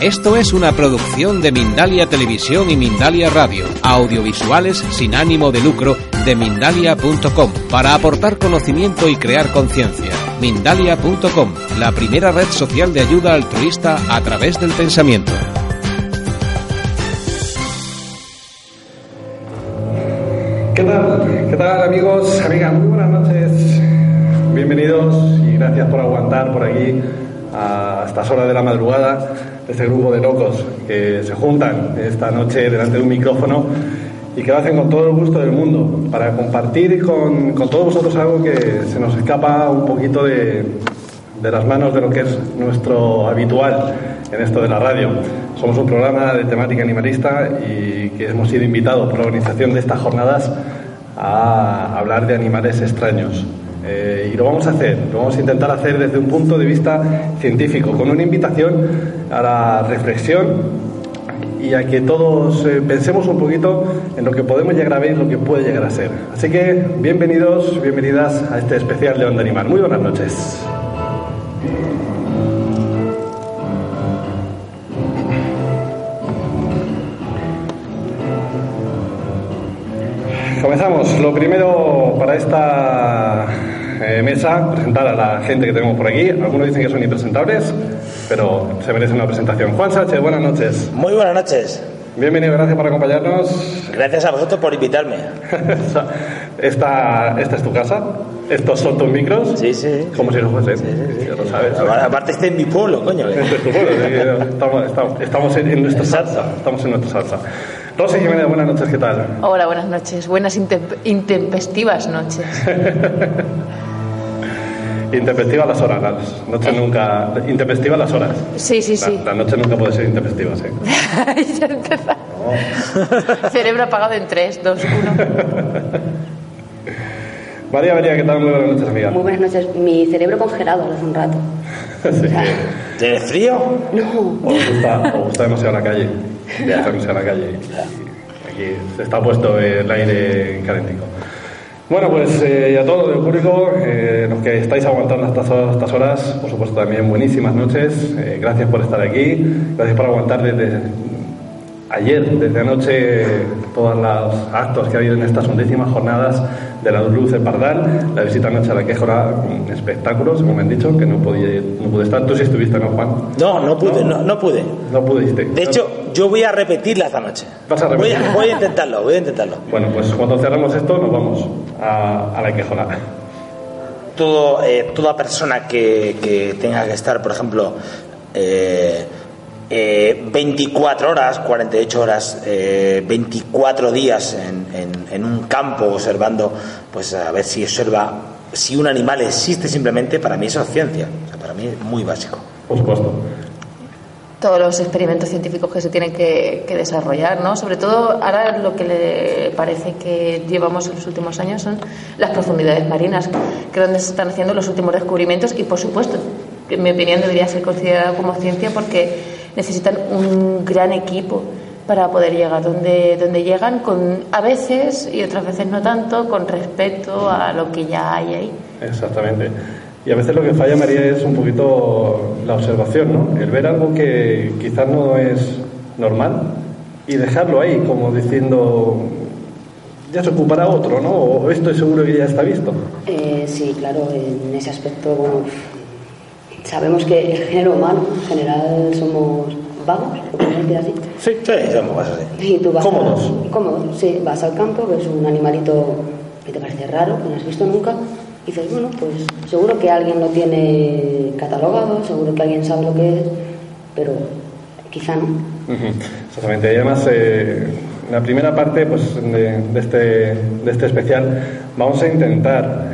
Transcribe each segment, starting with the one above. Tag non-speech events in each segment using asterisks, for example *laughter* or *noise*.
Esto es una producción de Mindalia Televisión y Mindalia Radio, audiovisuales sin ánimo de lucro de mindalia.com, para aportar conocimiento y crear conciencia. Mindalia.com, la primera red social de ayuda altruista a través del pensamiento. ¿Qué tal? ¿Qué tal amigos, amigas? Muy buenas noches. Bienvenidos y gracias por aguantar por aquí a estas horas de la madrugada este grupo de locos que se juntan esta noche delante de un micrófono y que lo hacen con todo el gusto del mundo para compartir con, con todos vosotros algo que se nos escapa un poquito de, de las manos de lo que es nuestro habitual en esto de la radio. Somos un programa de temática animalista y que hemos sido invitados por la organización de estas jornadas a hablar de animales extraños. Eh, y lo vamos a hacer, lo vamos a intentar hacer desde un punto de vista científico, con una invitación a la reflexión y a que todos eh, pensemos un poquito en lo que podemos llegar a ver y lo que puede llegar a ser. Así que bienvenidos, bienvenidas a este especial de Onda Animal. Muy buenas noches. Comenzamos. Lo primero para esta eh, mesa, presentar a la gente que tenemos por aquí. Algunos dicen que son impresentables, pero se merecen una presentación. Juan Sánchez, buenas noches. Muy buenas noches. Bienvenido, gracias por acompañarnos. Gracias a vosotros por invitarme. *laughs* esta, esta es tu casa, estos son tus micros. Sí, sí. Como si no fuese. Sí, sí, sí. Ya lo sabes. Aparte, este es mi pueblo, coño. Este es tu pueblo, sí, estamos, estamos, estamos en, nuestra salsa. Estamos en nuestra salsa. Rosy Jiménez, buenas noches, ¿qué tal? Hola, buenas noches. Buenas intem- intempestivas noches. *laughs* Intempestiva las horas, las noches nunca. Intempestiva las horas. Sí, sí, sí. La, la noche nunca puede ser intempestiva, sí. *laughs* ya empezamos. Cerebro apagado en 3, 2, 1. María María, ¿qué tal? Muy buenas noches, amiga. Muy buenas noches. Mi cerebro congelado hace un rato. *laughs* Sí. ¿Tienes frío? No. Os gusta, os gusta demasiado la calle. *laughs* Os gusta demasiado la calle. Aquí se está puesto el aire calentico. Bueno, pues eh, y a todos el público, eh, los que estáis aguantando estas, estas horas, por supuesto también buenísimas noches. Eh, gracias por estar aquí, gracias por aguantar desde ayer, desde anoche, todos los actos que ha habido en estas undécimas jornadas de la Luz de Pardal, la visita anoche a la Quejora, un espectáculo, según me han dicho, que no, podía, no pude estar. Tú sí estuviste, ¿no, Juan? No, no pude, no, no pude. No pudiste. De hecho, yo voy a repetirla esta noche. Vas a Voy repetir. a, *laughs* voy a intentarlo, voy a intentarlo. Bueno, pues cuando cerramos esto nos vamos a, a la quejona. Todo, eh, toda persona que, que tenga que estar, por ejemplo, eh, eh, 24 horas, 48 horas, eh, 24 días en, en- en un campo observando, pues a ver si observa si un animal existe simplemente, para mí eso es ciencia. O sea, para mí es muy básico. Por supuesto. Todos los experimentos científicos que se tienen que, que desarrollar, ¿no? Sobre todo, ahora lo que le parece que llevamos en los últimos años son las profundidades marinas, que es donde se están haciendo los últimos descubrimientos y, por supuesto, en mi opinión debería ser considerado como ciencia porque necesitan un gran equipo para poder llegar donde, donde llegan, con, a veces y otras veces no tanto, con respecto a lo que ya hay ahí. Exactamente. Y a veces lo que falla, María, es un poquito la observación, ¿no? El ver algo que quizás no es normal y dejarlo ahí, como diciendo, ya se ocupará otro, ¿no? O esto es seguro que ya está visto. Eh, sí, claro, en ese aspecto, bueno, sabemos que el género humano en general somos vagos, lo podemos decir así. Sí, Sí, somos así. Y tú vas Cómodos. A, cómodos, sí. Vas al campo, ves un animalito que te parece raro, que no has visto nunca, y dices, bueno, pues seguro que alguien lo tiene catalogado, seguro que alguien sabe lo que es, pero quizá no. Exactamente. Y además, eh, la primera parte pues, de, de este, de este especial vamos a intentar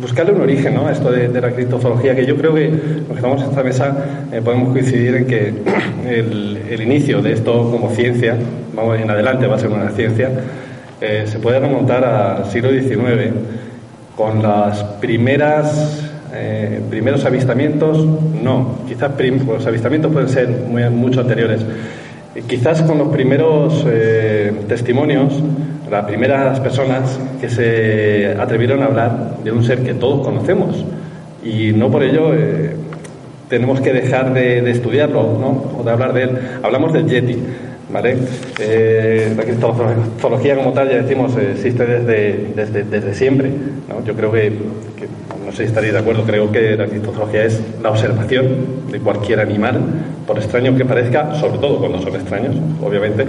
buscarle un origen ¿no? a esto de, la criptozoología, que yo creo que los que estamos en esta mesa eh, podemos coincidir en que *clears throat* el, el inicio de esto como ciencia, vamos en adelante va a ser una ciencia, eh, se puede remontar al siglo XIX con las primeras eh, primeros avistamientos, no. Quizás prim- los avistamientos pueden ser muy, mucho anteriores. Quizás con los primeros testimonios, las primeras personas que se atrevieron a hablar de un ser que todos conocemos. Y no por ello eh, tenemos que dejar de, estudiarlo ¿no? o de hablar de él. Hablamos del Yeti. ¿Vale? Eh, la criptozoología como tal, ya decimos, eh, existe desde, desde, desde siempre. ¿no? Yo creo que, no sé si estaréis de acuerdo, creo que la criptozoología es la observación de cualquier animal, por extraño que parezca, sobre todo cuando son extraños, obviamente,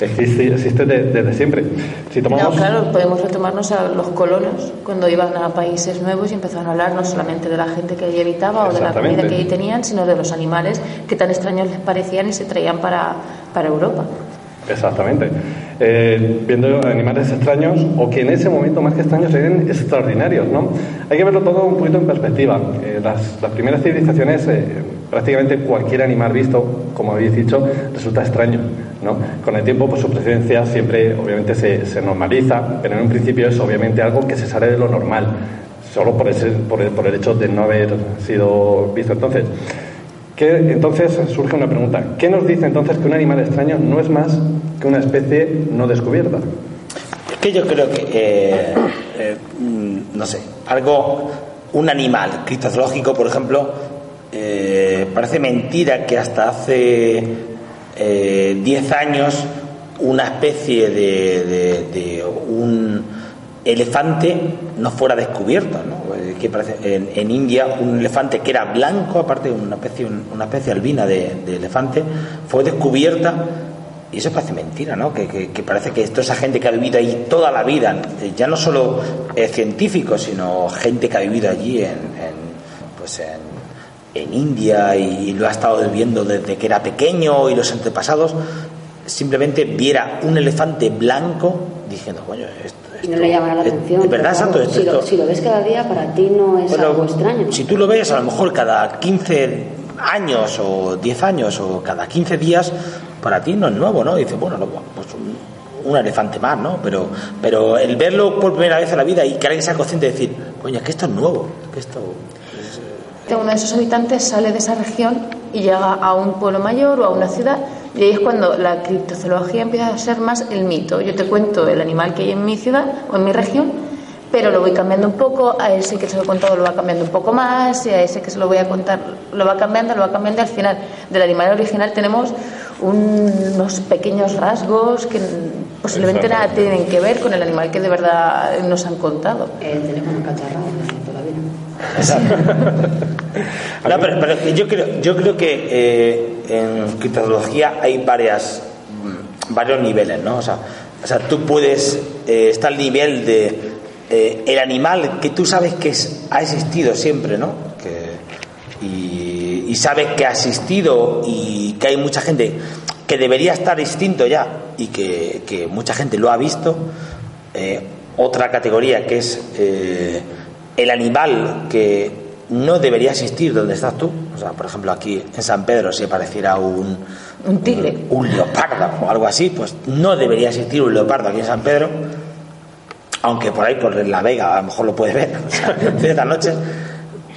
existe, existe de- desde siempre. Si No, tomamos... claro, podemos retomarnos a los colonos cuando iban a países nuevos y empezaron a hablar no solamente de la gente que allí habitaba o de la comida que allí tenían, sino de los animales que tan extraños les parecían y se traían para, para Europa. Exactamente. Eh, viendo animales extraños o que en ese momento más que extraños eran extraordinarios, ¿no? Hay que verlo todo un poquito en perspectiva. Eh, las, las primeras civilizaciones, eh, prácticamente cualquier animal visto, como habéis dicho, resulta extraño, ¿no? Con el tiempo, pues su presencia siempre, obviamente, se, se normaliza, pero en un principio es obviamente algo que se sale de lo normal, solo por, ese, por, el, por el hecho de no haber sido visto entonces. ¿Qué- entonces surge una pregunta. ¿Qué nos dice entonces que un animal extraño no es más que una especie no descubierta? Es que yo creo que, eh, eh, no sé, algo, un animal criptozoológico, por ejemplo, eh, parece mentira que hasta hace eh, 10 años una especie de, de- de un elefante no fuera descubierto, ¿no? Que parece, en, en India un elefante que era blanco, aparte una especie, una especie albina de, de elefante, fue descubierta y eso parece mentira, ¿no? Que, que- que parece que toda esa gente que ha vivido ahí toda la vida, ya no solo eh, científicos, sino gente que ha vivido allí en, en, pues en, en India y lo ha estado viviendo desde que era pequeño y los antepasados, simplemente viera un elefante blanco diciendo, coño, esto, Y no le llamará la es- atención. Es verdad, Santo, si, lo, si lo ves cada día, para ti no es bueno, algo extraño. Si tú lo ves, a lo mejor cada 15 años o 10 años o cada 15 días, para ti no es nuevo, ¿no? Dices, bueno, no, pues un, un elefante más, ¿no? Pero, pero el verlo por primera vez en la vida y que alguien sea consciente de decir, coño, es que esto es nuevo, que esto... Que uno de esos habitantes sale de esa región y llega a un pueblo mayor o a una ciudad y ahí es cuando la criptozoología empieza a ser más el mito. Yo te cuento el animal que hay en mi ciudad o en mi región, pero lo voy cambiando un poco, a ese que se lo he contado lo va cambiando un poco más y a ese que se lo voy a contar lo va cambiando, lo va cambiando y al final del animal original tenemos unos pequeños rasgos que posiblemente nada tienen que ver con el animal que de verdad nos han contado. El teléfono cacharrado de toda la vida. No, pero, pero yo creo, yo creo que eh, en criptozoología hay varias, varios niveles, ¿no? O sea, o sea tú puedes eh, estar al nivel de eh, el animal que tú sabes que es- ha existido siempre, ¿no? Que, y, y sabes que ha existido y que hay mucha gente que debería estar extinto ya y que, que mucha gente lo ha visto. Eh, otra categoría que es eh, el animal que no debería existir donde estás tú. O sea, por ejemplo, aquí en San Pedro, si apareciera un, Un tigre. un leopardo o algo así, pues no debería existir un leopardo aquí en San Pedro. Aunque por ahí, por la Vega, a lo mejor lo puedes ver, *laughs* o sea, ciertas noches.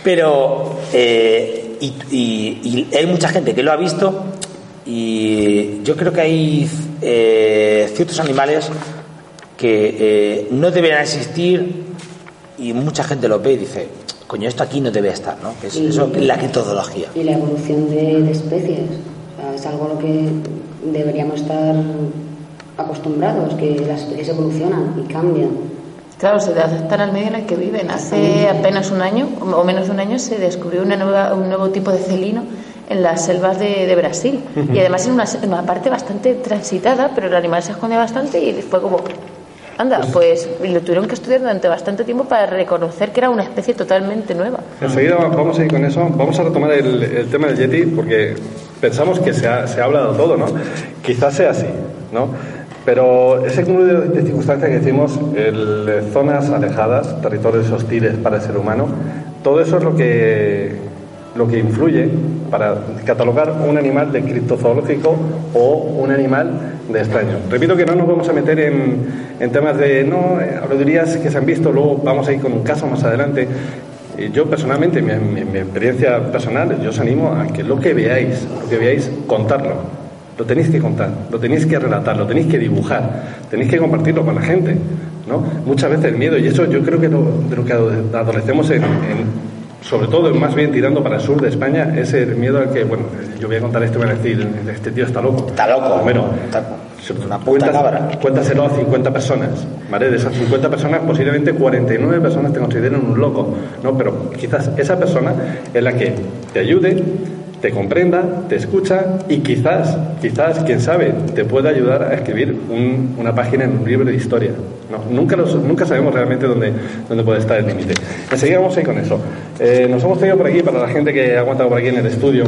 Pero, eh, y, y- y hay mucha gente que lo ha visto, y yo creo que hay eh, ciertos animales que eh, no deberían existir, y mucha gente lo ve y dice, coño, esto aquí no debe estar, ¿no? Que es, Y- eso es la criptozoología. Y la evolución de, de especies. O sea, es algo a lo que deberíamos estar acostumbrados, que las especies evolucionan y cambian. Claro, se adaptan al medio en el que viven. Hace apenas un año, o menos de un año, se descubrió una nueva, un nuevo tipo de celino en las selvas de, de Brasil. *laughs* Y además en una, en una parte bastante transitada, pero el animal se esconde bastante y fue como, anda, pues lo tuvieron que estudiar durante bastante tiempo para reconocer que era una especie totalmente nueva. Enseguida vamos a ir con eso. Vamos a retomar el, el tema del Yeti porque pensamos que se ha, se ha hablado todo, ¿no? Quizás sea así, ¿no? Pero ese cúmulo de, circunstancias que decimos, el, zonas alejadas, territorios hostiles para el ser humano, todo eso es lo que, lo que influye para catalogar un animal de criptozoológico o un animal de extraño. Repito que no nos vamos a meter en, en temas de, no, eh, habladurías que se han visto, luego vamos a ir con un caso más adelante. eh, yo personalmente, mi, mi- mi experiencia personal, yo os animo a que lo que veáis, lo que veáis, contarlo. Lo tenéis que contar, lo tenéis que relatar, lo tenéis que dibujar, tenéis que compartirlo con la gente. ¿no? Muchas veces el miedo, y eso yo creo que lo, de lo que ado- adolecemos en, en- sobre todo más bien tirando para el sur de España, es el miedo al que, bueno, yo voy a contar esto y van a decir, este tío está loco. Está loco. Bueno, Está- una puta cuentas- cuéntaselo a 50 personas, ¿vale? De esas 50 personas, posiblemente 49 personas te consideren un loco, ¿no? Pero quizás esa persona es la que te ayude, te comprenda, te escucha y quizás, quizás, quién sabe, te pueda ayudar a escribir un- una página en un libro de historia. ¿no? Nunca, los- nunca sabemos realmente dónde, dónde puede estar el límite. Enseguida vamos con eso. Eh, nos hemos traído por aquí, para la gente que ha aguantado por aquí en el estudio,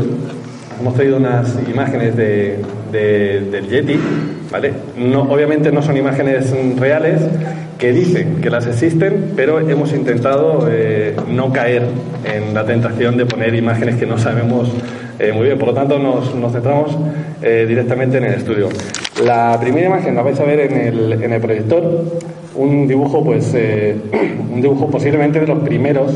hemos traído unas imágenes de, de- del Yeti, ¿vale? No, obviamente no son imágenes reales que dicen que las existen, pero hemos intentado eh, no caer en la tentación de poner imágenes que no sabemos eh, muy bien. Por lo tanto, nos, centramos eh, directamente en el estudio. La primera imagen la vais a ver en el, proyector, un dibujo, pues, *clears throat* un dibujo posiblemente de los primeros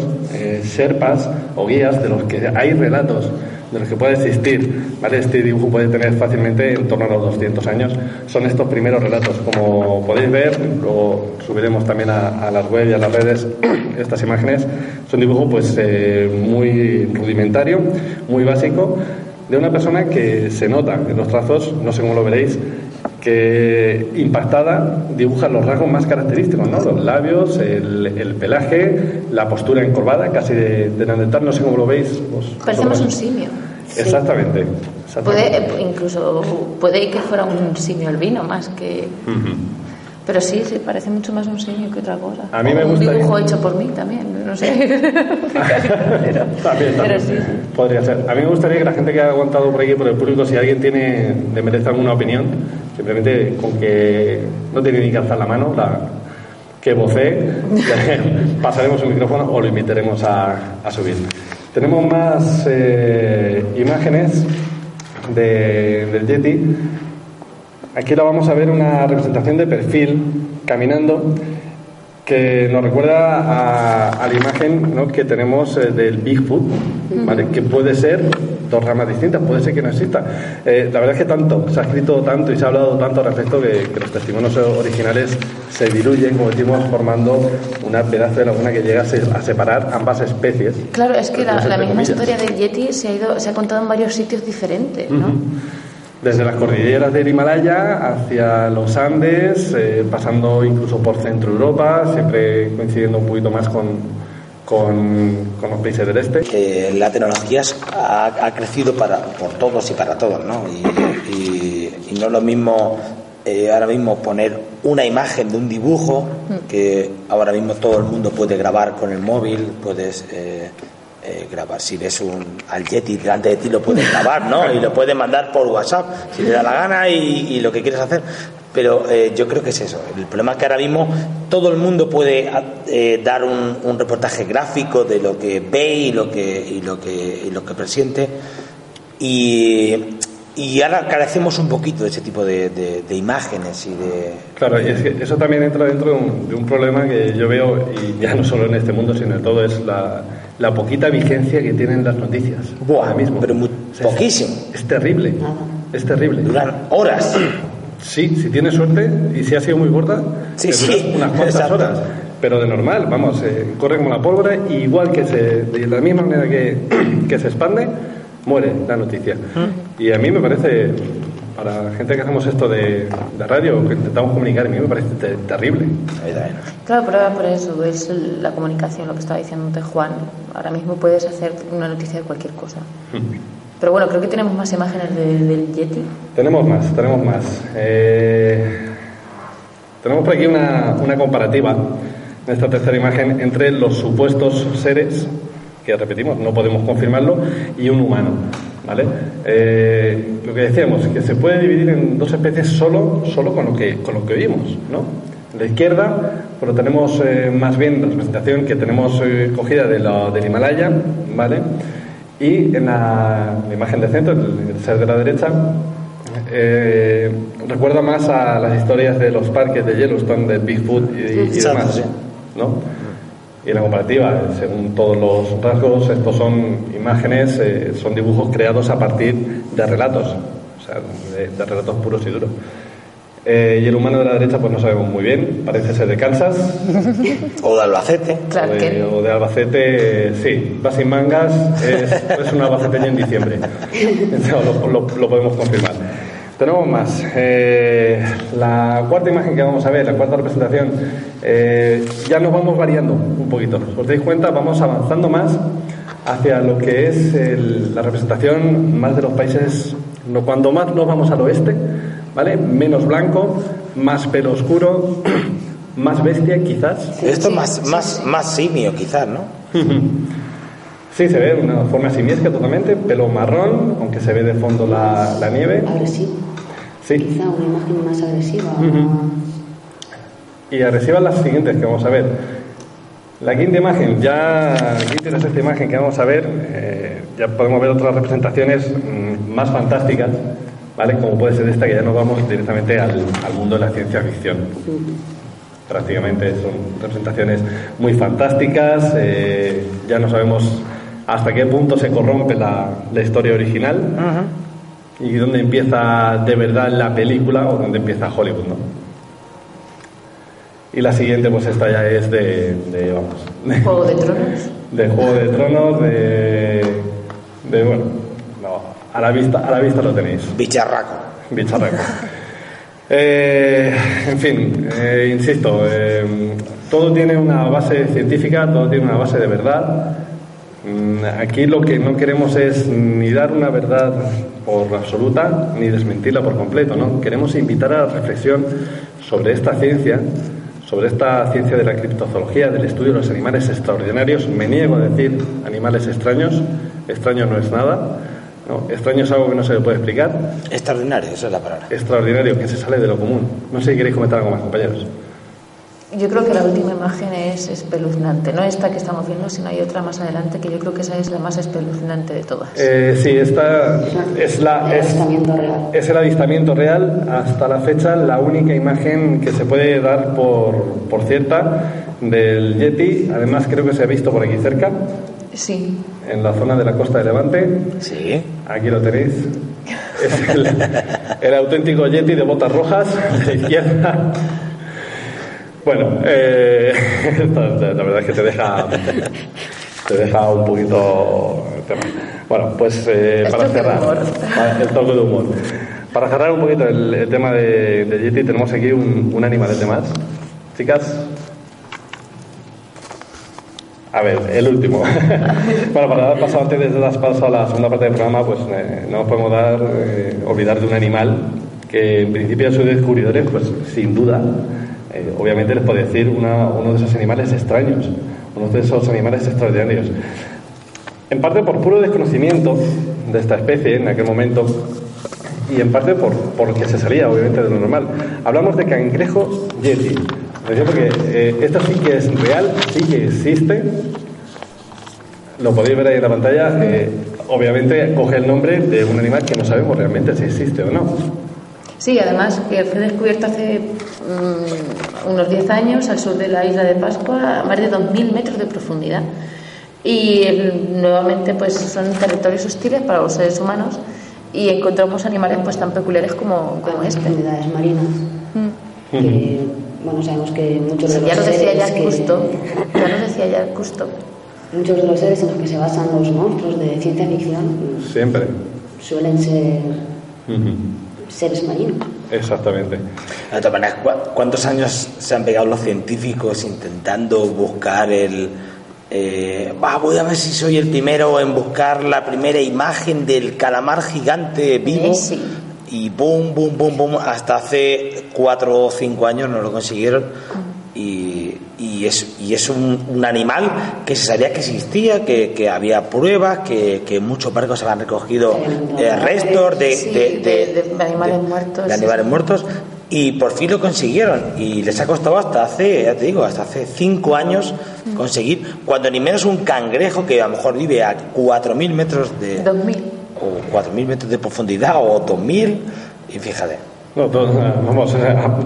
Sherpas o guías de los que hay relatos de los que puede existir, ¿vale? Este dibujo puede tener fácilmente en torno a los 200 años. Son estos primeros relatos. Como podéis ver, lo subiremos también a, a las web y a las redes *clears throat* estas imágenes. Es un dibujo pues eh, muy rudimentario, muy básico, de una persona que se nota en los trazos, no sé cómo lo veréis, que impactada dibuja los rasgos más característicos, ¿no? Los labios, el, el pelaje, la postura encorvada, casi de, de neandertal, no sé cómo lo veis. vos- Parecemos un simio. Exactamente. exactamente. Puede, eh, incluso puede que fuera un simio albino más que. Pero sí, sí, parece mucho más un simio que otra cosa. A mí O me un gustaría- dibujo hecho por mí también, no sé. *laughs* pero, También, pero también. sí, sí. Podría ser. A mí me gustaría que la gente que ha aguantado por aquí, por el público, si alguien tiene, le merece alguna opinión, simplemente con que no tiene ni que alzar la mano, la, que vocee, *laughs* pasaremos un micrófono o lo invitaremos a, a subir. Tenemos más eh, imágenes de- del Yeti. Aquí la vamos a ver una representación de perfil caminando que nos recuerda a, a la imagen ¿no? que tenemos eh, del Bigfoot, ¿vale? que puede ser dos ramas distintas, puede ser que no exista. Eh, la verdad es que tanto, se ha escrito tanto y se ha hablado tanto al respecto que, que los testimonios originales se diluyen, como decimos, formando una pedazo de laguna que llega a, se- a separar ambas especies. Claro, es que la, la misma historia del Yeti se ha, ido, se ha contado en varios sitios diferentes, ¿no? Desde las cordilleras del Himalaya hacia los Andes, eh, pasando incluso por Centro Europa, siempre coincidiendo un poquito más con, con, los países del este. que la tecnología ha, ha crecido para, por todos y para todos, ¿no? Y no es lo mismo eh, ahora mismo poner una imagen de un dibujo que ahora mismo todo el mundo puede grabar con el móvil, puedes eh, eh, grabar. Si ves un, al Yeti delante de ti lo puedes grabar, ¿no? Y lo puedes mandar por WhatsApp si te da la gana y, lo que quieres hacer. Pero eh, yo creo que es eso. El problema es que ahora mismo todo el mundo puede eh, dar un, un reportaje gráfico de lo que ve y lo que, y lo que, y lo que presiente. Y, y ahora carecemos un poquito de ese tipo de, de- de imágenes y de... Claro, y es que eso también entra dentro de un, de un problema que yo veo, y ya no solo en este mundo, sino en todo, es la, la poquita vigencia que tienen las noticias. Buah, ahora mismo. pero muy- O sea, es- poquísimo. Es, terrible. Es terrible. Duran horas. Sí, si tienes suerte y si ha sido muy corta, Sí, sí, unas cuantas exacto. horas. Pero de normal, vamos, eh, corre como la pólvora, y igual que se, de la misma manera que, que se expande, muere la noticia. Y a mí me parece, para la gente que hacemos esto de, de radio, que intentamos comunicar, a mí me parece te- terrible. Claro, pero por eso es la comunicación, lo que estaba diciendo antes Juan. Ahora mismo puedes hacer una noticia de cualquier cosa. Pero bueno, creo que tenemos más imágenes de- del Yeti. Tenemos más, tenemos más. Eh, tenemos por aquí una, una comparativa en esta tercera imagen entre los supuestos seres, que repetimos, no podemos confirmarlo, y un humano. ¿vale? Eh, lo que decíamos, que se puede dividir en dos especies solo, solo con, lo que, con lo que oímos. ¿no? La izquierda, pues tenemos eh, más bien la representación que tenemos eh, cogida de la- del Himalaya, ¿vale? Y en la, la imagen de centro, el, el ser de la derecha, eh, recuerda más a las historias de los parques de Yellowstone, de Bigfoot y, y Exacto, demás. ¿no? Y en la comparativa, según todos los rasgos, estos son imágenes, eh, son dibujos creados a partir de relatos, o sea, de, de relatos puros y duros. Eh, y el humano de la derecha, pues no sabemos muy bien, parece ser de Kansas, *laughs* O de Albacete. Clark o de, Kent. o de Albacete, eh, sí, va sin mangas, es, es un albaceteño en diciembre. *laughs* Lo, lo- lo podemos confirmar. Tenemos más. Eh, la cuarta imagen que vamos a ver, la cuarta representación, eh, ya nos vamos variando un poquito. ¿Os dais cuenta? Vamos avanzando más hacia lo que es el- la representación más de los países. no- Cuando más nos vamos al oeste, ¿vale? Menos blanco, más pelo oscuro, *clears throat* más bestia quizás. Esto sí, más, sí, más, sí. más simio, quizás, ¿no? *laughs* Sí, se ve una forma simiesca totalmente, pelo marrón, aunque se ve de fondo la, la nieve. Agresivo. Sí, Quizá una imagen más agresiva. y agresiva las siguientes que vamos a ver. La quinta imagen, ya la quinta y la sexta imagen que vamos a ver, eh, ya podemos ver otras representaciones mm, más fantásticas, ¿vale? Como puede ser esta, que ya nos vamos directamente al, al mundo de la ciencia ficción. Prácticamente son representaciones muy fantásticas, eh, ya no sabemos hasta qué punto se corrompe la, la historia original y dónde empieza de verdad la película o dónde empieza Hollywood, ¿no? Y la siguiente, pues esta ya es de, de, vamos, de, Juego de Tronos. *laughs* de Juego de Tronos, de, de bueno, no, a la vista, a la vista lo tenéis, Bicharraco. bicharraco. *laughs* Eh, en fin, eh, insisto, eh, todo tiene una base científica, todo tiene una base de verdad. Mm, Aquí lo que no queremos es ni dar una verdad por absoluta ni desmentirla por completo, ¿no? Queremos invitar a la reflexión sobre esta ciencia, sobre esta ciencia de la criptozoología, del estudio de los animales extraordinarios. Me niego a decir animales extraños, extraño no es nada, ¿no? extraño es algo que no se le puede explicar, Extraordinario, esa es la palabra. extraordinario, que se sale de lo común. No sé si queréis comentar algo más, compañeros. Yo creo que la última imagen es espeluznante. No esta que estamos viendo, sino hay otra más adelante que yo creo que esa es la más espeluznante de todas. Eh, sí, esta es, la, El es, avistamiento real. es el avistamiento real, hasta la fecha la única imagen que se puede dar por, por cierta del Yeti. Además creo que se ha visto por aquí cerca, Sí, en la zona de la costa de Levante. Sí. Aquí lo tenéis. Es el, el auténtico Yeti de botas rojas, *laughs* de izquierda. Bueno, eh, *laughs* la verdad es que te deja, te deja un poquito. Bueno, pues eh, para cerrar, el toque de humor. Para cerrar un poquito el, el tema de, de Yeti, tenemos aquí un, un animalete más. Chicas, a ver, el último. *laughs* bueno, para dar paso, antes de dar paso a la segunda parte del programa, pues eh, no nos podemos dar, eh, olvidar de un animal que en principio a sus descubridores, pues sin duda, eh, obviamente les puede decir uno de esos animales extraños, uno de esos animales extraordinarios. En parte por puro desconocimiento de esta especie en aquel momento y en parte por porque se salía obviamente de lo normal. Hablamos de cangrejo yeti. Eh, esto sí que es real, sí que existe. Lo podéis ver ahí en la pantalla. eh, obviamente coge el nombre de un animal que no sabemos realmente si existe o no. Sí, además que fue descubierto hace mm, unos 10 años al sur de la isla de Pascua, a más de 2.000 metros de profundidad. Y el- nuevamente pues son territorios hostiles para los seres humanos y encontramos animales pues tan peculiares como, como Con este. profundidades marinas. Que, bueno, sabemos que muchos de los ya lo decía seres ya que- Custo, *laughs* ya lo decía ya Custo. Muchos de los seres en los que se basan los monstruos de ciencia ficción Siempre. suelen ser. Seres marinos. Exactamente. De todas maneras, ¿cu- ¿cuántos años se han pegado los científicos intentando buscar el... eh, "Va, voy a ver si soy el primero en buscar la primera imagen del calamar gigante vivo. Eh, sí. Y boom, boom, boom, boom, hasta hace cuatro o cinco años no lo consiguieron. Y, y es, y es un, un animal que se sabía que existía, que, que había pruebas, que, que muchos barcos se habían recogido eh, restos de, Sí, de- de- de animales muertos, de animales sí. muertos y por fin lo consiguieron y les ha costado hasta hace ya te digo hasta hace cinco años Mm. conseguir cuando ni menos un cangrejo que a lo mejor vive a 4.000 metros de 2.000. o 4.000 metros de profundidad o 2.000 y fíjate No, todo- vamos,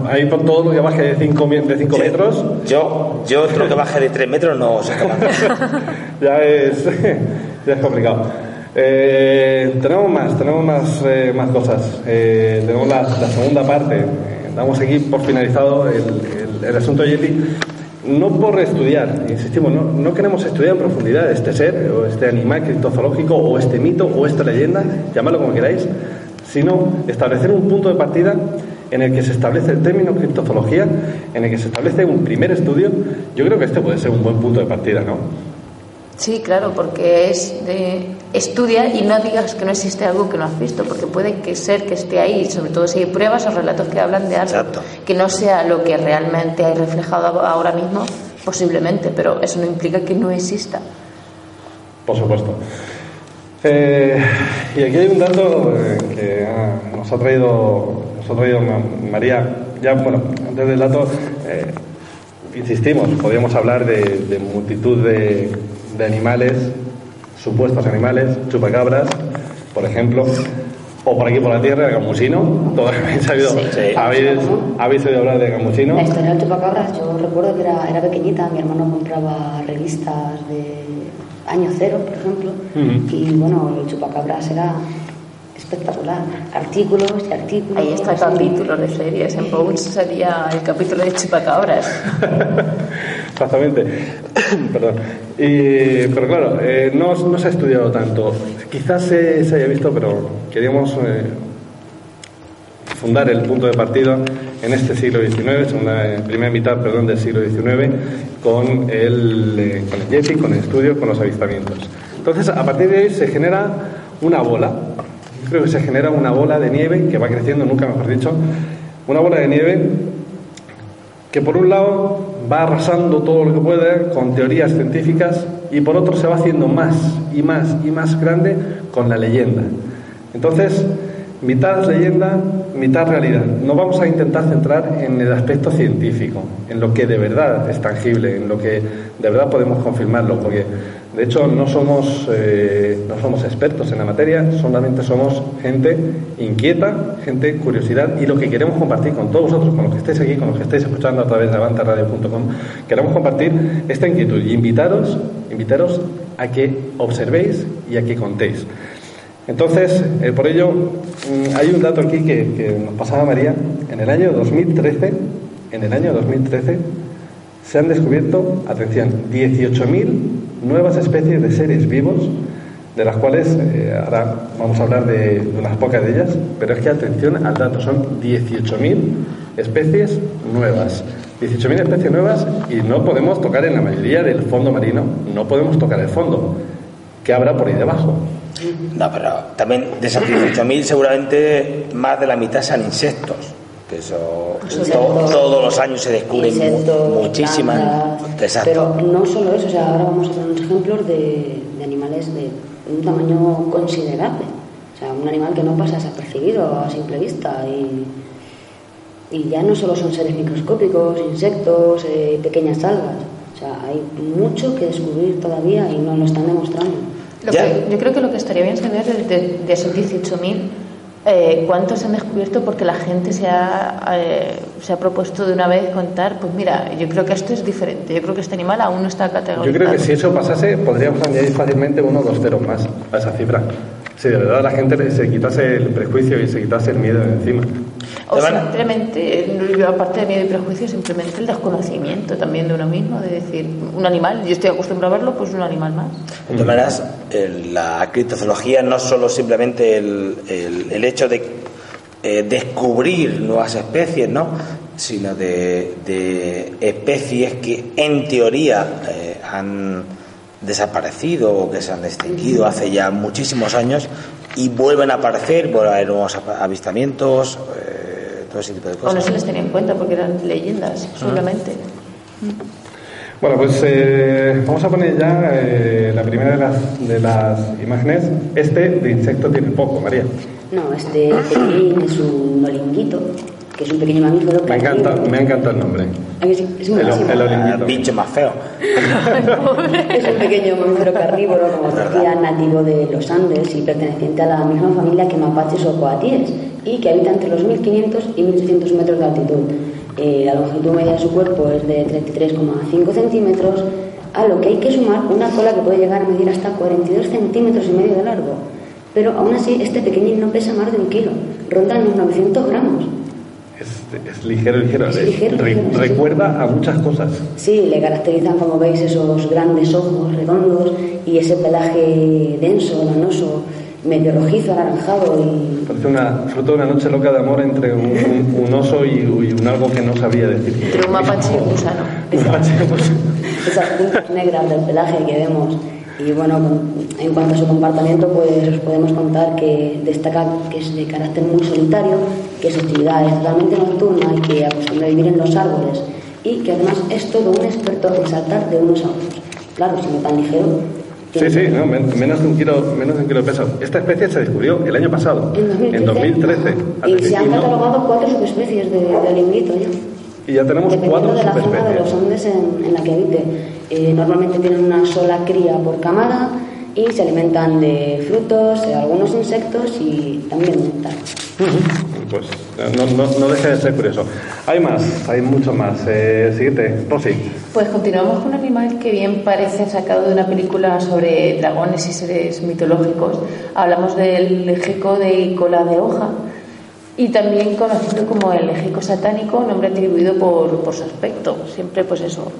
ahí por todo lo que baje de 5 de cinco metros Yo, yo lo que baje de 3 metros no capaz. *laughs* ya es, *laughs* ya es complicado. Eh, tenemos más, tenemos más, eh, más cosas. Eh, tenemos la, la segunda parte. Eh, damos aquí por finalizado el, el- el asunto Yeti. No por estudiar, insistimos, no, no queremos estudiar en profundidad este ser, o este animal criptozoológico, o este mito, o esta leyenda, llamadlo como queráis, sino establecer un punto de partida en el que se establece el término criptozoología, en el que se establece un primer estudio. Yo creo que este puede ser un buen punto de partida, ¿no? Sí, claro, porque es de estudia y no digas que no existe algo que no has visto, porque puede que ser que esté ahí, sobre todo si hay pruebas o relatos que hablan de algo Exacto. que no sea lo que realmente hay reflejado ahora mismo, posiblemente, pero eso no implica que no exista. Por supuesto. Eh, y aquí hay un dato eh, que ah, nos ha traído, nos ha traído Ma- María. Ya, bueno, antes del dato, eh, insistimos, podríamos hablar de, de multitud de, de animales, supuestos animales, chupacabras, por ejemplo, o por aquí por la tierra, el gamusino. Todos habéis, sabido- Sí. Sí. habéis, habéis oído hablar del gamusino. La historia del chupacabras, yo recuerdo que era, era pequeñita, mi hermano compraba revistas de año cero, por ejemplo, y bueno, el chupacabras era espectacular. Artículos y artículos. Ahí está el así. capítulo de series, en Bones sería el capítulo de Chupacabras. *laughs* Exactamente. *coughs* Perdón. Y, pero claro, eh, no, no se ha estudiado tanto. Quizás se, se haya visto, pero queríamos eh, fundar el punto de partida en este siglo XIX, segunda, primera mitad perdón, del siglo XIX, con el, eh, con el Yeti, con el estudio, con los avistamientos. Entonces, a partir de ahí se genera una bola. Creo que se genera una bola de nieve que va creciendo, nunca mejor dicho, una bola de nieve que por un lado va arrasando todo lo que puede con teorías científicas y por otro se va haciendo más y más y más grande con la leyenda. Entonces, mitad leyenda, mitad realidad. No vamos a intentar centrar en el aspecto científico, en lo que de verdad es tangible, en lo que de verdad podemos confirmarlo, porque de hecho no somos, eh, no somos expertos en la materia, solamente somos gente inquieta, gente curiosidad y lo que queremos compartir con todos vosotros, con los que estéis aquí, con los que estéis escuchando a través de avantaradio.com, queremos compartir esta inquietud y invitaros, invitaros a que observéis y a que contéis. Entonces, eh, por ello, mm, hay un dato aquí que, nos pasaba María. En el año 2013, en el año 2013, se han descubierto, atención, 18.000 nuevas especies de seres vivos, de las cuales eh, ahora vamos a hablar de, de unas pocas de ellas, pero es que atención al dato, son 18.000 especies nuevas. 18.000 especies nuevas y no podemos tocar en la mayoría del fondo marino, no podemos tocar el fondo. ¿Qué habrá por ahí debajo? No, pero también de esas 18.000 seguramente más de la mitad sean insectos. Que eso todos los años se descubren mu- muchísimas. plantas. Pero no solo eso, o sea, ahora vamos a poner unos ejemplos de, de animales de un tamaño considerable. O sea, un animal que no pasa desapercibido a simple vista. Y, y ya no solo son seres microscópicos, insectos, eh, pequeñas algas. O sea, hay mucho que descubrir todavía y no lo están demostrando. Lo Ya. que- yo creo que lo que estaría bien saber es de, de esos 18.000, eh, cuántos se han descubierto porque la gente se ha, eh, se ha propuesto de una vez contar, pues mira, yo creo que esto es diferente, yo creo que este animal aún no está categorizado. Yo creo que si eso pasase, podríamos añadir fácilmente uno o dos ceros más a esa cifra. Si de verdad la gente se quitase el prejuicio y se quitase el miedo de encima. O simplemente, eh, aparte de miedo y prejuicio, simplemente el desconocimiento también de uno mismo, de decir, un animal, yo estoy acostumbrado a verlo, pues un animal más. De todas maneras, la criptozoología no es solo simplemente el, el- el hecho de eh, descubrir nuevas especies, ¿no? sino de, de especies que en teoría eh, han desaparecido o que se han extinguido hace ya muchísimos años y vuelven a aparecer, vuelven a haber nuevos avistamientos, eh, todo ese tipo de O no cosas. se les tenía en cuenta porque eran leyendas solamente. Bueno, pues eh, vamos a poner ya eh, la primera de las, de las imágenes. Este de insecto tiene poco, María. No, este pequeñín es un molinguito que es un pequeño mamífero Me encanta, carnívoro. me encanta el nombre. ¿A que sí? Es muy El, bicho más feo. Es un pequeño mamífero carnívoro, como os decía, nativo de los Andes y perteneciente a la misma familia que mapaches o coatíes y que habita entre los 1500 y 1800 metros de altitud. Eh, la longitud media de su cuerpo es de 33,5 centímetros, a lo que hay que sumar una cola que puede llegar a medir hasta 42 centímetros y medio de largo. Pero aún así, este pequeñín no pesa más de un kilo, ronda los 900 gramos. Es, es ligero, ligero. Es ligero, re- ligero, sí. recuerda a muchas cosas. Sí, le caracterizan, como veis, esos grandes ojos redondos y ese pelaje denso, lanoso, medio rojizo, anaranjado y... Parece una, fruto de una noche loca de amor entre un, un- un oso y, y un algo que no sabía decir. Entre un mapache y un *laughs* gusano. Esas puntas negras del pelaje que vemos. Y bueno, en cuanto a su comportamiento, pues os podemos contar que destaca que es de carácter muy solitario, que su actividad es totalmente nocturna y que acostumbra vivir en los árboles. Y que además es todo un experto en saltar de unos a otros. Claro, siendo tan ligero. Sí, sí, no, men- menos, de un kilo, menos de un kilo de peso. Esta especie se descubrió el año pasado, En 2013. Así Y que- se han y catalogado cuatro subespecies de, de alimbrito ya. y ya tenemos Dependiendo cuatro de la zona de los subespecies. Andes en, en la que habite. Eh, normalmente tienen una sola cría por camada y se alimentan de frutos, de algunos insectos y también de néctar. *laughs* Pues no, no, no deja de ser curioso. Hay más, hay mucho más. Eh, siguiente, Rosy. Pues continuamos con un animal que bien parece sacado de una película sobre dragones y seres mitológicos. Hablamos del gecko de cola de hoja y también conocido como el gecko satánico, nombre atribuido por, por su aspecto. Siempre pues eso,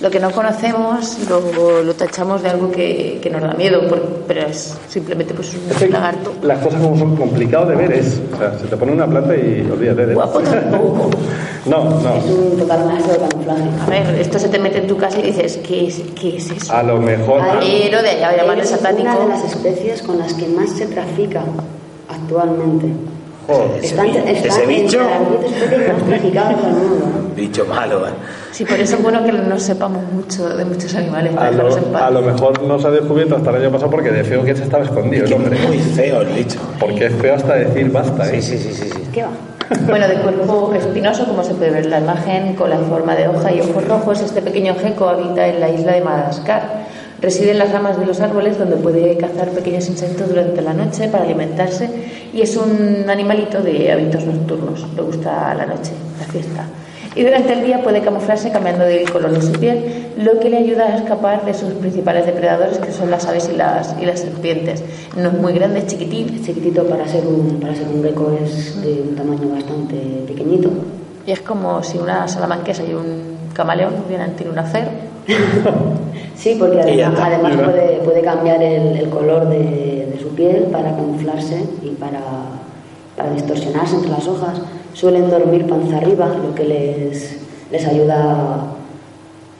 lo que no conocemos lo, lo tachamos de algo que, que nos da miedo, por- pero es simplemente pues Es un lagarto. Las cosas como son complicadas de ver es, o sea, se te pone una planta y olvídate de Guapo tampoco. *laughs* No, no. Es un total maestro de camuflaje. A ver, esto se te mete en tu casa y dices, ¿qué es, qué es eso? A lo mejor. Pero de allá a llamarle es satánico. una de las especies con las que más se trafica actualmente. Joder. Están, bi- están ese bicho. entre las 10 especies más traficadas del mundo. Bicho malo, ¿eh? Sí, por eso es bueno que no sepamos mucho de muchos animales, A lo, a lo mejor no se ha descubierto hasta el año pasado porque de feo que se estaba escondido el hombre. Muy feo el bicho. Porque es feo hasta decir basta, ¿eh? Sí, sí, sí, sí. sí. ¿Qué va? Bueno, de cuerpo espinoso, como se puede ver en la imagen, con la forma de hoja y ojos rojos, este pequeño gecko habita en la isla de Madagascar. Reside en las ramas de los árboles donde puede cazar pequeños insectos durante la noche para alimentarse y es un animalito de hábitos nocturnos. Le gusta la noche, la fiesta. Y durante el día puede camuflarse cambiando de color de su piel, lo que le ayuda a escapar de sus principales depredadores, que son las aves y las, y las serpientes. No es muy grande, es chiquitín, Es chiquitito para ser un, para ser un gecko, es de un tamaño bastante pequeñito. Y es como si una salamanquesa y un camaleón hubieran tenido un hacer. *laughs* Sí, porque además, además puede, puede cambiar el, el color de, de su piel para camuflarse y para, para distorsionarse entre las hojas. Suelen dormir panza arriba, lo que les, les ayuda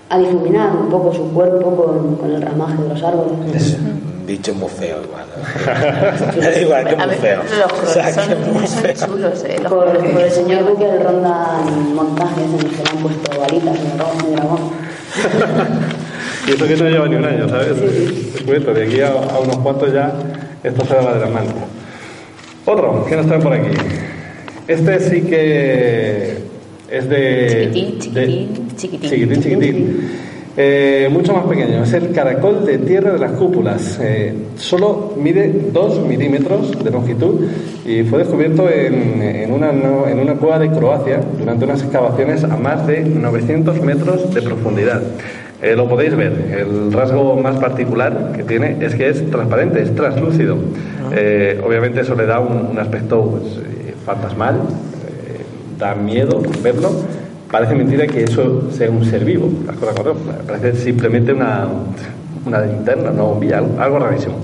a difuminar un poco su cuerpo con, con el ramaje de los árboles. Es un bicho muy feo igual. ¿eh? *laughs* *laughs* igual que A muy feo. Los O sea, son, muy son chulos, eh. Los Por, por el señor Google rondan montajes en los que le han puesto alitas de dragón. *laughs* Y eso que no lleva ni un año, ¿sabes? De aquí a, a unos cuantos ya esto se va de las manos. Otro, ¿qué nos traen por aquí? Este sí que es de... Chiquitín, de- chiquitín, chiquitín. chiquitín, chiquitín. Eh, mucho más pequeño, es el caracol de tierra de las cúpulas. Eh, solo mide 2 milímetros de longitud y fue descubierto en, en una, en una cueva de Croacia durante unas excavaciones a más de 900 metros de profundidad. Eh, lo podéis ver, el rasgo más particular que tiene es que es transparente, es translúcido. Eh, obviamente eso le da un, un aspecto pues, fantasmal, da miedo verlo. Parece mentira que eso sea un ser vivo, las cosas como son. Parece simplemente una, una linterna, una bombilla, algo, algo rarísimo.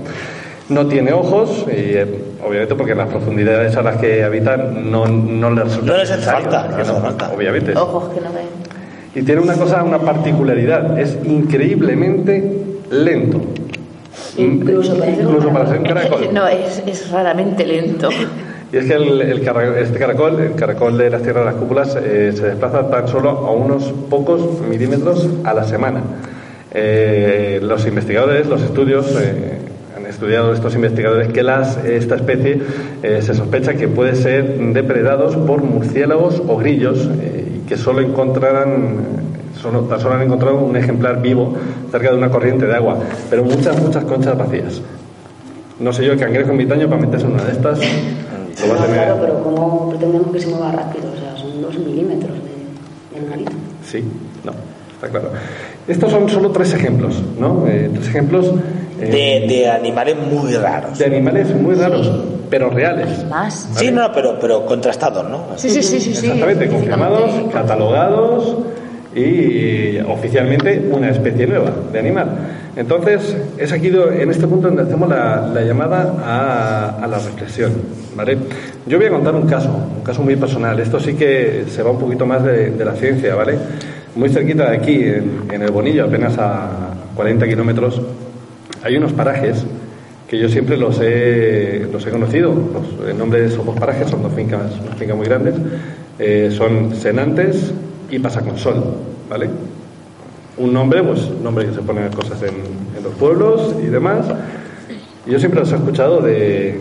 No tiene ojos, y, eh, obviamente porque en las profundidades a las que habitan no, no les resulta No les hace necesario, falta, no les hace falta. Obviamente. Ojos que no ven. Y tiene una cosa, una particularidad, es increíblemente lento. Incluso para ser un Incluso para ser caracol. un *laughs* caracol. No, es, es raramente lento. Y es que el, este caracol, el caracol de las tierras de las cúpulas, eh, se desplaza tan solo a unos pocos milímetros a la semana. Eh, los investigadores, los estudios, eh, han, estudiado estos investigadores que las, esta especie se sospecha que puede ser depredados por murciélagos o grillos y que solo encontrarán solo, tan solo han encontrado un ejemplar vivo cerca de una corriente de agua, pero muchas, muchas conchas vacías. No sé yo, el cangrejo ermitaño para meterse en una de estas No, claro, pero ¿cómo pretendemos que se mueva rápido? O sea, son dos milímetros de, de animalito. Sí, no, está claro. Estos son solo tres ejemplos, ¿no? Eh, tres ejemplos eh, De, de animales muy raros. de animales muy raros, pero reales. Más. Sí, no, pero, pero contrastados, ¿no? Sí, sí, sí, sí. sí. Exactamente, confirmados, catalogados y oficialmente una especie nueva de animal. Entonces, es aquí en este punto donde hacemos la, la llamada a, a la reflexión. ¿vale? Yo voy a contar un caso, un caso muy personal. Esto sí que se va un poquito más de, de la ciencia, ¿vale? Muy cerquita de aquí, en, en el Bonillo, apenas a 40 kilómetros, hay unos parajes que yo siempre los he, los he conocido. Los, el nombre de esos dos parajes son dos fincas, unas fincas muy grandes. Eh, son Senantes y Pasaconsol, ¿vale? Un nombre, pues, nombre que se pone cosas en, los pueblos y demás. Y yo siempre los he escuchado de,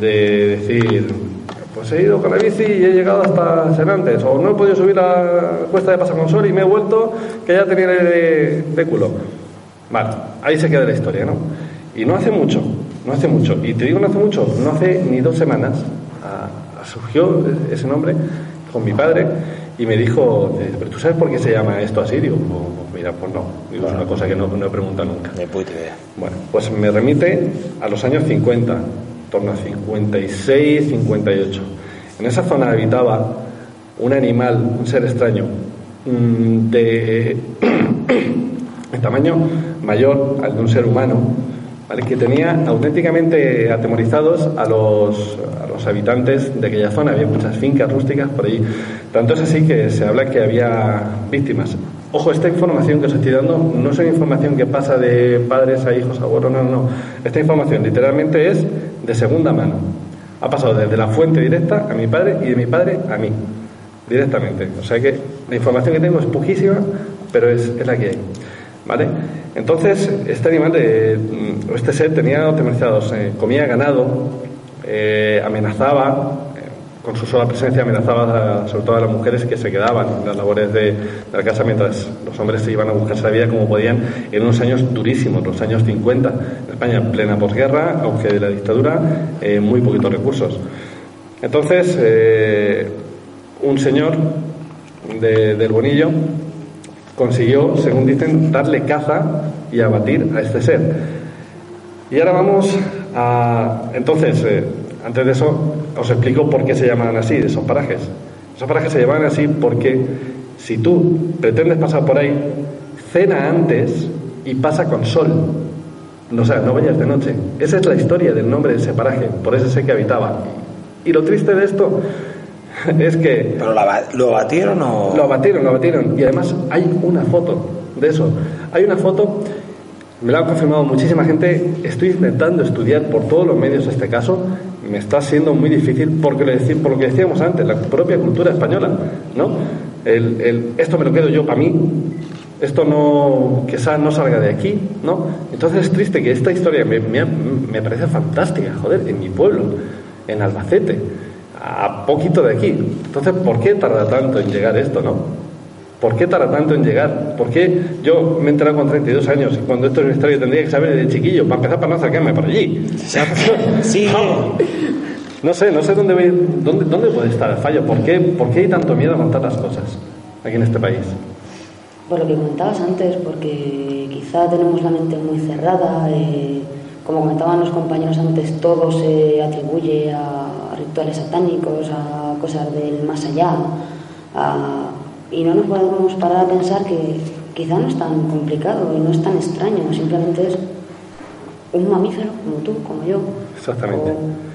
de decir, pues he ido con la bici y he llegado hasta Senantes, o no he podido subir la cuesta de Pasaconsol y me he vuelto que ya tenía de, culo. Vale, ahí se queda la historia, ¿no? Y no hace mucho, no hace mucho, y te digo no hace mucho, no hace ni dos semanas, a- surgió ese nombre con mi padre y me dijo, ¿pero tú sabes por qué se llama esto así? Digo, "Pues, mira, pues no, Digo, es una cosa que no, no he preguntado nunca. Ni puta idea. Bueno, pues me remite a los años 50, en torno a 56, 58. En esa zona habitaba un animal, un ser extraño, mm, de, *coughs* de tamaño mayor al de un ser humano, ¿vale? que tenía auténticamente atemorizados a los, a los habitantes de aquella zona. Había muchas fincas rústicas por allí. Tanto es así que se habla que había víctimas. Ojo, esta información que os estoy dando no es una información que pasa de padres a hijos, abuelos, no, no. Esta información literalmente es de segunda mano. Ha pasado desde la fuente directa a mi padre y de mi padre a mí, directamente. O sea que la información que tengo es poquísima, pero es, la que hay. ¿Vale? Entonces, este animal, mm, este ser tenía atemorizados, eh, comía ganado, eh, amenazaba, eh, con su sola presencia amenazaba sobre todo a las mujeres que se quedaban en las labores de, la casa mientras los hombres se iban a buscarse la vida como podían en unos años durísimos, los años 50, en España en plena posguerra, aunque de la dictadura, eh, muy poquitos recursos. Entonces, eh, un señor de- del Bonillo consiguió, según dicen, darle caza y abatir a este ser. Y ahora vamos a... Entonces, eh, antes de eso, os explico por qué se llaman así, esos parajes. Esos parajes se llaman así porque si tú pretendes pasar por ahí, cena antes y pasa con sol. O sea, no vayas de noche. Esa es la historia del nombre de ese paraje, por ese sé que habitaba. Y lo triste de esto *laughs* es que ¿Pero la lo batieron o...? lo abatieron, lo abatieron. Y además hay una foto de eso. Hay una foto, me lo ha confirmado muchísima gente. Estoy intentando estudiar por todos los medios este caso. Me está siendo muy difícil porque por lo que decíamos antes, la propia cultura española, ¿no? Esto me lo quedo yo para mí. Esto no, sa- no salga de aquí, ¿no? Entonces es triste que esta historia me, me, me parece fantástica, joder, en mi pueblo, en Albacete, a poquito de aquí. Entonces, ¿por qué tarda tanto en llegar esto, no? ¿Por qué tarda tanto en llegar? ¿Por qué yo me he enterado con 32 años y cuando esto es una historia que tendría que saber desde chiquillo, para empezar para no acercarme por allí? *laughs* Sí. No sé, no sé dónde, voy- dónde, dónde puede estar el fallo. ¿Por qué, ¿Por qué hay tanto miedo a contar las cosas aquí en este país? Por lo que comentabas antes, porque quizá tenemos la mente muy cerrada, eh, como comentaban los compañeros antes, todo se atribuye a rituales satánicos, a cosas del más allá, a- y no nos podemos parar a pensar que quizá no es tan complicado y no es tan extraño, simplemente es un mamífero como tú, como yo. Exactamente. O-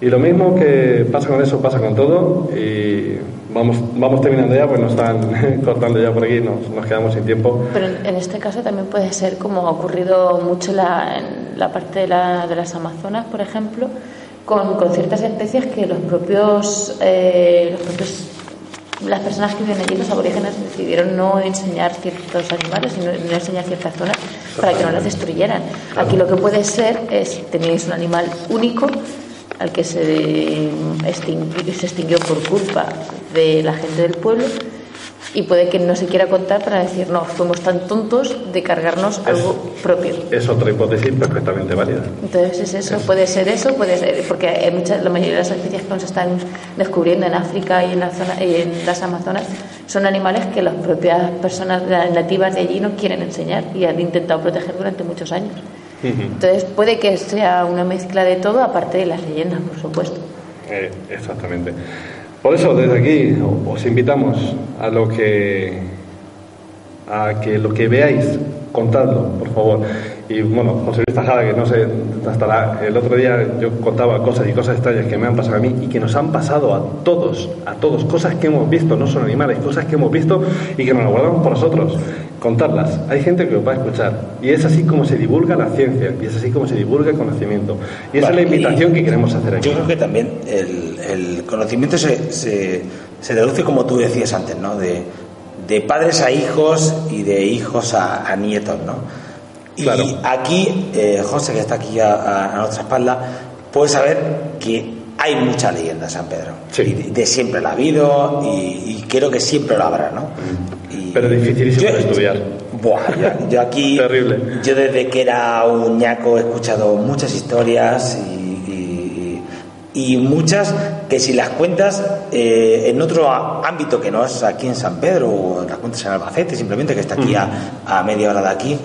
Y lo mismo que pasa con eso, pasa con todo. Y vamos, vamos terminando ya, pues nos están *laughs* cortando ya por aquí, nos, nos quedamos sin tiempo. Pero en, este caso también puede ser como ha ocurrido mucho en la, en la parte de, la- de las Amazonas, por ejemplo, con, con ciertas especies que los propios, eh, los propios las personas que viven allí, los aborígenes, decidieron no enseñar ciertos animales y no, enseñar ciertas zonas para que no las destruyeran. Aquí lo que puede ser es, tenéis un animal único al que se se extinguió por culpa de la gente del pueblo y puede que no se quiera contar para decir, no, fuimos tan tontos de cargarnos algo propio. Es otra hipótesis perfectamente válida. Entonces es eso, puede ser eso, puede ser, porque hay muchas, la mayoría de las especies que nos están descubriendo en África y en, la zona, y en las Amazonas son animales que las propias personas nativas de allí no quieren enseñar y han intentado proteger durante muchos años. Entonces puede que sea una mezcla de todo, aparte de las leyendas, por supuesto. Eh, exactamente. Por eso, desde aquí os invitamos a lo que a que lo que veáis, contadlo, por favor. Y bueno, José Luis Tajada, que no sé, hasta la- el otro día yo contaba cosas y cosas extrañas que me han pasado a mí y que nos han pasado a todos, a todos, cosas que hemos visto, no son animales, cosas que hemos visto y que nos las guardamos por nosotros. Contarlas. Hay gente que os va a escuchar. Y es así como se divulga la ciencia, y es así como se divulga el conocimiento. Y esa Vale, es la invitación que queremos hacer aquí. Yo creo que también el, el conocimiento se, se, se deduce, como tú decías antes, ¿no? De, de padres a hijos y de hijos a, a nietos, ¿no? Y aquí, eh, José, que está aquí a, a- nuestra espalda, puede saber que hay mucha leyenda en San Pedro. Sí. Y de, de siempre la ha habido y, y creo que siempre lo habrá, ¿no? Y- Pero dificilísimo Yo- de estudiar. Buah, yo, yo aquí. *laughs* Terrible. Yo desde que era un ñaco he escuchado muchas historias y- y muchas que si las cuentas eh, en otro ámbito que no es aquí en San Pedro o las cuentas en Albacete, simplemente que está aquí a, a media hora de aquí,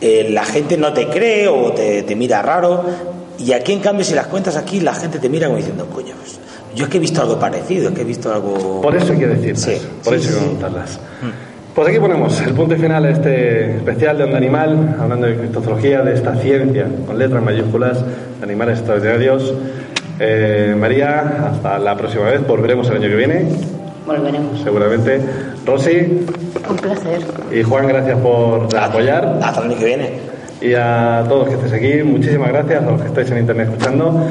eh, la gente no te cree o te, te mira raro. Y aquí, en cambio, si las cuentas aquí, la gente te mira como diciendo, coño, pues, yo es que he visto algo parecido, es que he visto algo. Por eso hay que decirlas, Sí, por sí, eso hay que sí. contarlas. Pues aquí ponemos el punto final a este especial de Onda Animal, hablando de criptozoología, de esta ciencia, con letras mayúsculas, de animales extraordinarios. Eh, María, hasta la próxima vez, volveremos el año que viene, Volveremos. seguramente. Rosy Un placer. y Juan, gracias por apoyar. Hasta el año que viene. Y a todos que estéis aquí, muchísimas gracias a los que estáis en internet escuchando.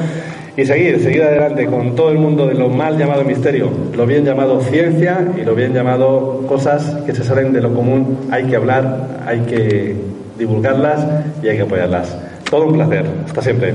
Y seguir, seguir adelante con todo el mundo de lo mal llamado misterio, lo bien llamado ciencia y lo bien llamado cosas que se salen de lo común. Hay que hablar, hay que divulgarlas y hay que apoyarlas. Todo un placer. Hasta siempre.